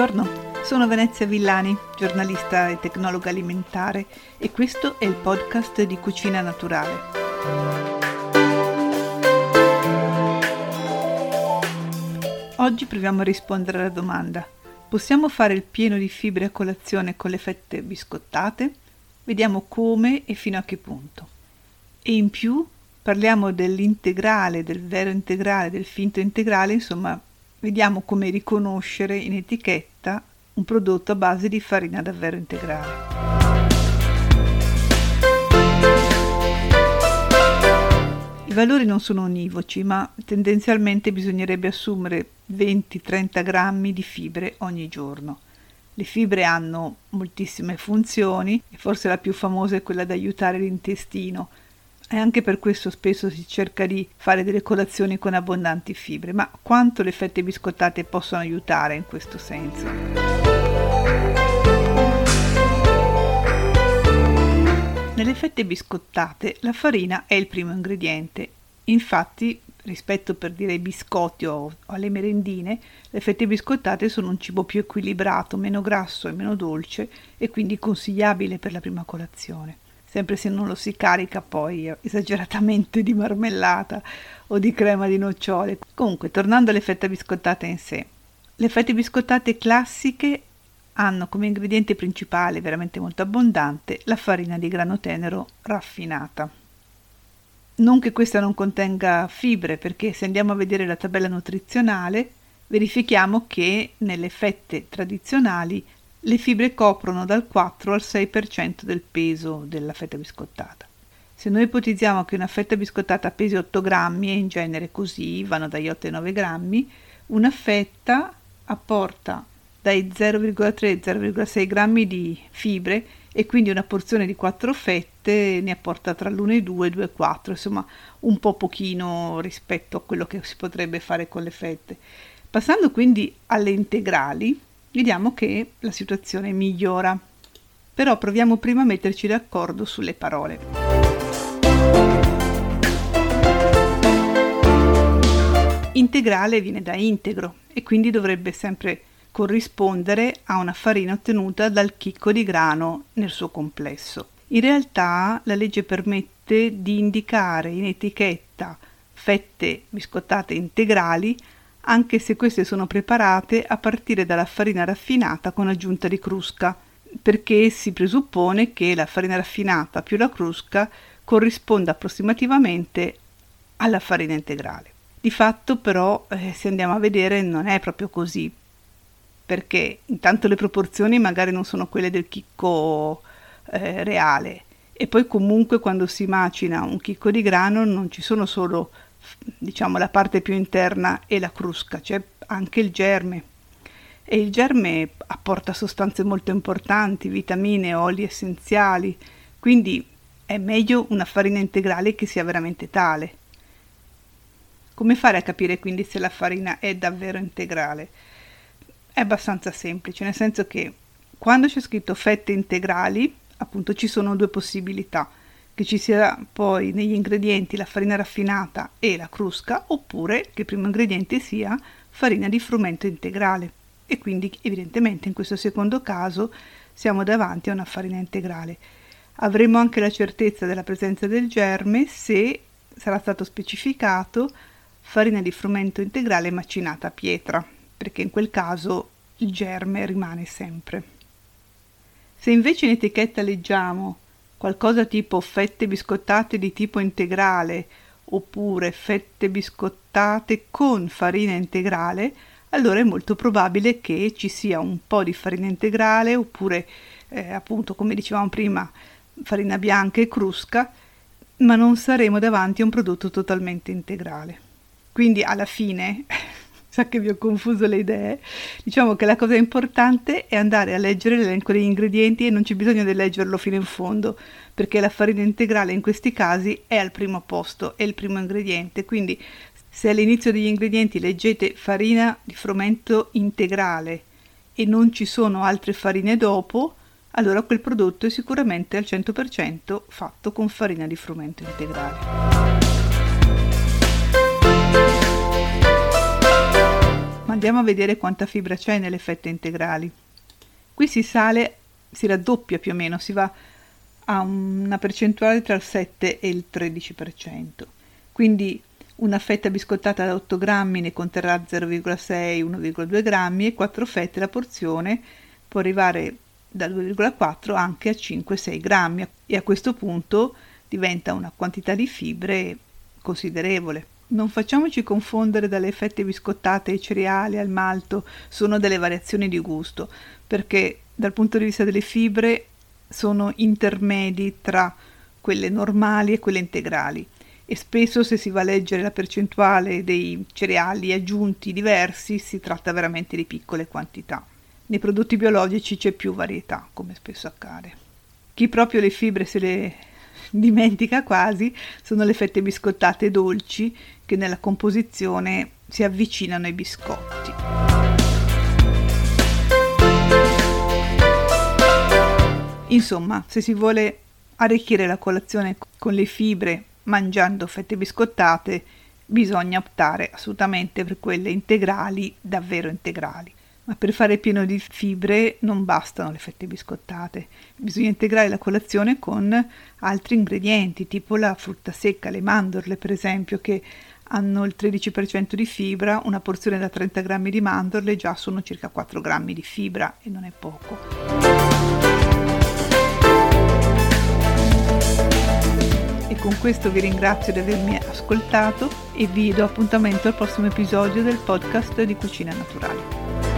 Buongiorno, sono Venezia Villani, giornalista e tecnologa alimentare e questo è il podcast di Cucina Naturale. Oggi proviamo a rispondere alla domanda: possiamo fare il pieno di fibre a colazione con le fette biscottate? Vediamo come e fino a che punto. E in più parliamo dell'integrale, del vero integrale, del finto integrale, insomma Vediamo come riconoscere in etichetta un prodotto a base di farina davvero integrale. I valori non sono univoci, ma tendenzialmente bisognerebbe assumere 20-30 grammi di fibre ogni giorno. Le fibre hanno moltissime funzioni e forse la più famosa è quella di aiutare l'intestino, e anche per questo spesso si cerca di fare delle colazioni con abbondanti fibre, ma quanto le fette biscottate possono aiutare in questo senso? Nelle fette biscottate la farina è il primo ingrediente. Infatti, rispetto per dire ai biscotti o alle merendine, le fette biscottate sono un cibo più equilibrato, meno grasso e meno dolce e quindi consigliabile per la prima colazione sempre se non lo si carica poi esageratamente di marmellata o di crema di nocciole. Comunque, tornando alle fette biscottate in sé, le fette biscottate classiche hanno come ingrediente principale, veramente molto abbondante, la farina di grano tenero raffinata. Non che questa non contenga fibre, perché se andiamo a vedere la tabella nutrizionale, verifichiamo che nelle fette tradizionali le fibre coprono dal 4 al 6% del peso della fetta biscottata. Se noi ipotizziamo che una fetta biscottata pesi 8 grammi, e in genere così vanno dagli 8 ai 9 grammi, una fetta apporta dai 0,3-0,6 grammi di fibre e quindi una porzione di 4 fette ne apporta tra l'1 e i 2, 2 e 4, insomma un po' pochino rispetto a quello che si potrebbe fare con le fette. Passando quindi alle integrali, vediamo che la situazione migliora. Però proviamo prima a metterci d'accordo sulle parole. Integrale viene da integro e quindi dovrebbe sempre corrispondere a una farina ottenuta dal chicco di grano nel suo complesso. In realtà la legge permette di indicare in etichetta fette biscottate integrali anche se queste sono preparate a partire dalla farina raffinata con aggiunta di crusca, perché si presuppone che la farina raffinata più la crusca corrisponda approssimativamente alla farina integrale. Di fatto però, eh, se andiamo a vedere, non è proprio così, perché intanto le proporzioni magari non sono quelle del chicco eh, reale e poi comunque quando si macina un chicco di grano non ci sono solo diciamo la parte più interna e la crusca, c'è anche il germe e il germe apporta sostanze molto importanti, vitamine, oli essenziali, quindi è meglio una farina integrale che sia veramente tale. Come fare a capire quindi se la farina è davvero integrale? È abbastanza semplice, nel senso che quando c'è scritto fette integrali, appunto ci sono due possibilità che ci sia poi negli ingredienti la farina raffinata e la crusca, oppure che il primo ingrediente sia farina di frumento integrale. E quindi evidentemente in questo secondo caso siamo davanti a una farina integrale. Avremo anche la certezza della presenza del germe se sarà stato specificato farina di frumento integrale macinata a pietra, perché in quel caso il germe rimane sempre. Se invece in etichetta leggiamo qualcosa tipo fette biscottate di tipo integrale oppure fette biscottate con farina integrale, allora è molto probabile che ci sia un po' di farina integrale oppure eh, appunto come dicevamo prima farina bianca e crusca, ma non saremo davanti a un prodotto totalmente integrale. Quindi alla fine sa che vi ho confuso le idee. Diciamo che la cosa importante è andare a leggere l'elenco degli ingredienti e non c'è bisogno di leggerlo fino in fondo, perché la farina integrale in questi casi è al primo posto, è il primo ingrediente. Quindi se all'inizio degli ingredienti leggete farina di frumento integrale e non ci sono altre farine dopo, allora quel prodotto è sicuramente al 100% fatto con farina di frumento integrale. Andiamo a vedere quanta fibra c'è nelle fette integrali. Qui si sale, si raddoppia più o meno, si va a una percentuale tra il 7 e il 13%. Quindi una fetta biscottata da 8 grammi ne conterrà 0,6-1,2 grammi e 4 fette la porzione può arrivare da 2,4 anche a 5-6 grammi e a questo punto diventa una quantità di fibre considerevole. Non facciamoci confondere dalle fette biscottate ai cereali, al malto, sono delle variazioni di gusto, perché dal punto di vista delle fibre sono intermedi tra quelle normali e quelle integrali e spesso se si va a leggere la percentuale dei cereali aggiunti diversi si tratta veramente di piccole quantità. Nei prodotti biologici c'è più varietà, come spesso accade. Chi proprio le fibre se le dimentica quasi sono le fette biscottate dolci che nella composizione si avvicinano ai biscotti. Insomma, se si vuole arricchire la colazione con le fibre mangiando fette biscottate, bisogna optare assolutamente per quelle integrali, davvero integrali. Ma per fare pieno di fibre non bastano le fette biscottate, bisogna integrare la colazione con altri ingredienti, tipo la frutta secca, le mandorle per esempio, che hanno il 13% di fibra, una porzione da 30 grammi di mandorle già sono circa 4 grammi di fibra e non è poco. E con questo vi ringrazio di avermi ascoltato e vi do appuntamento al prossimo episodio del podcast di Cucina Naturale.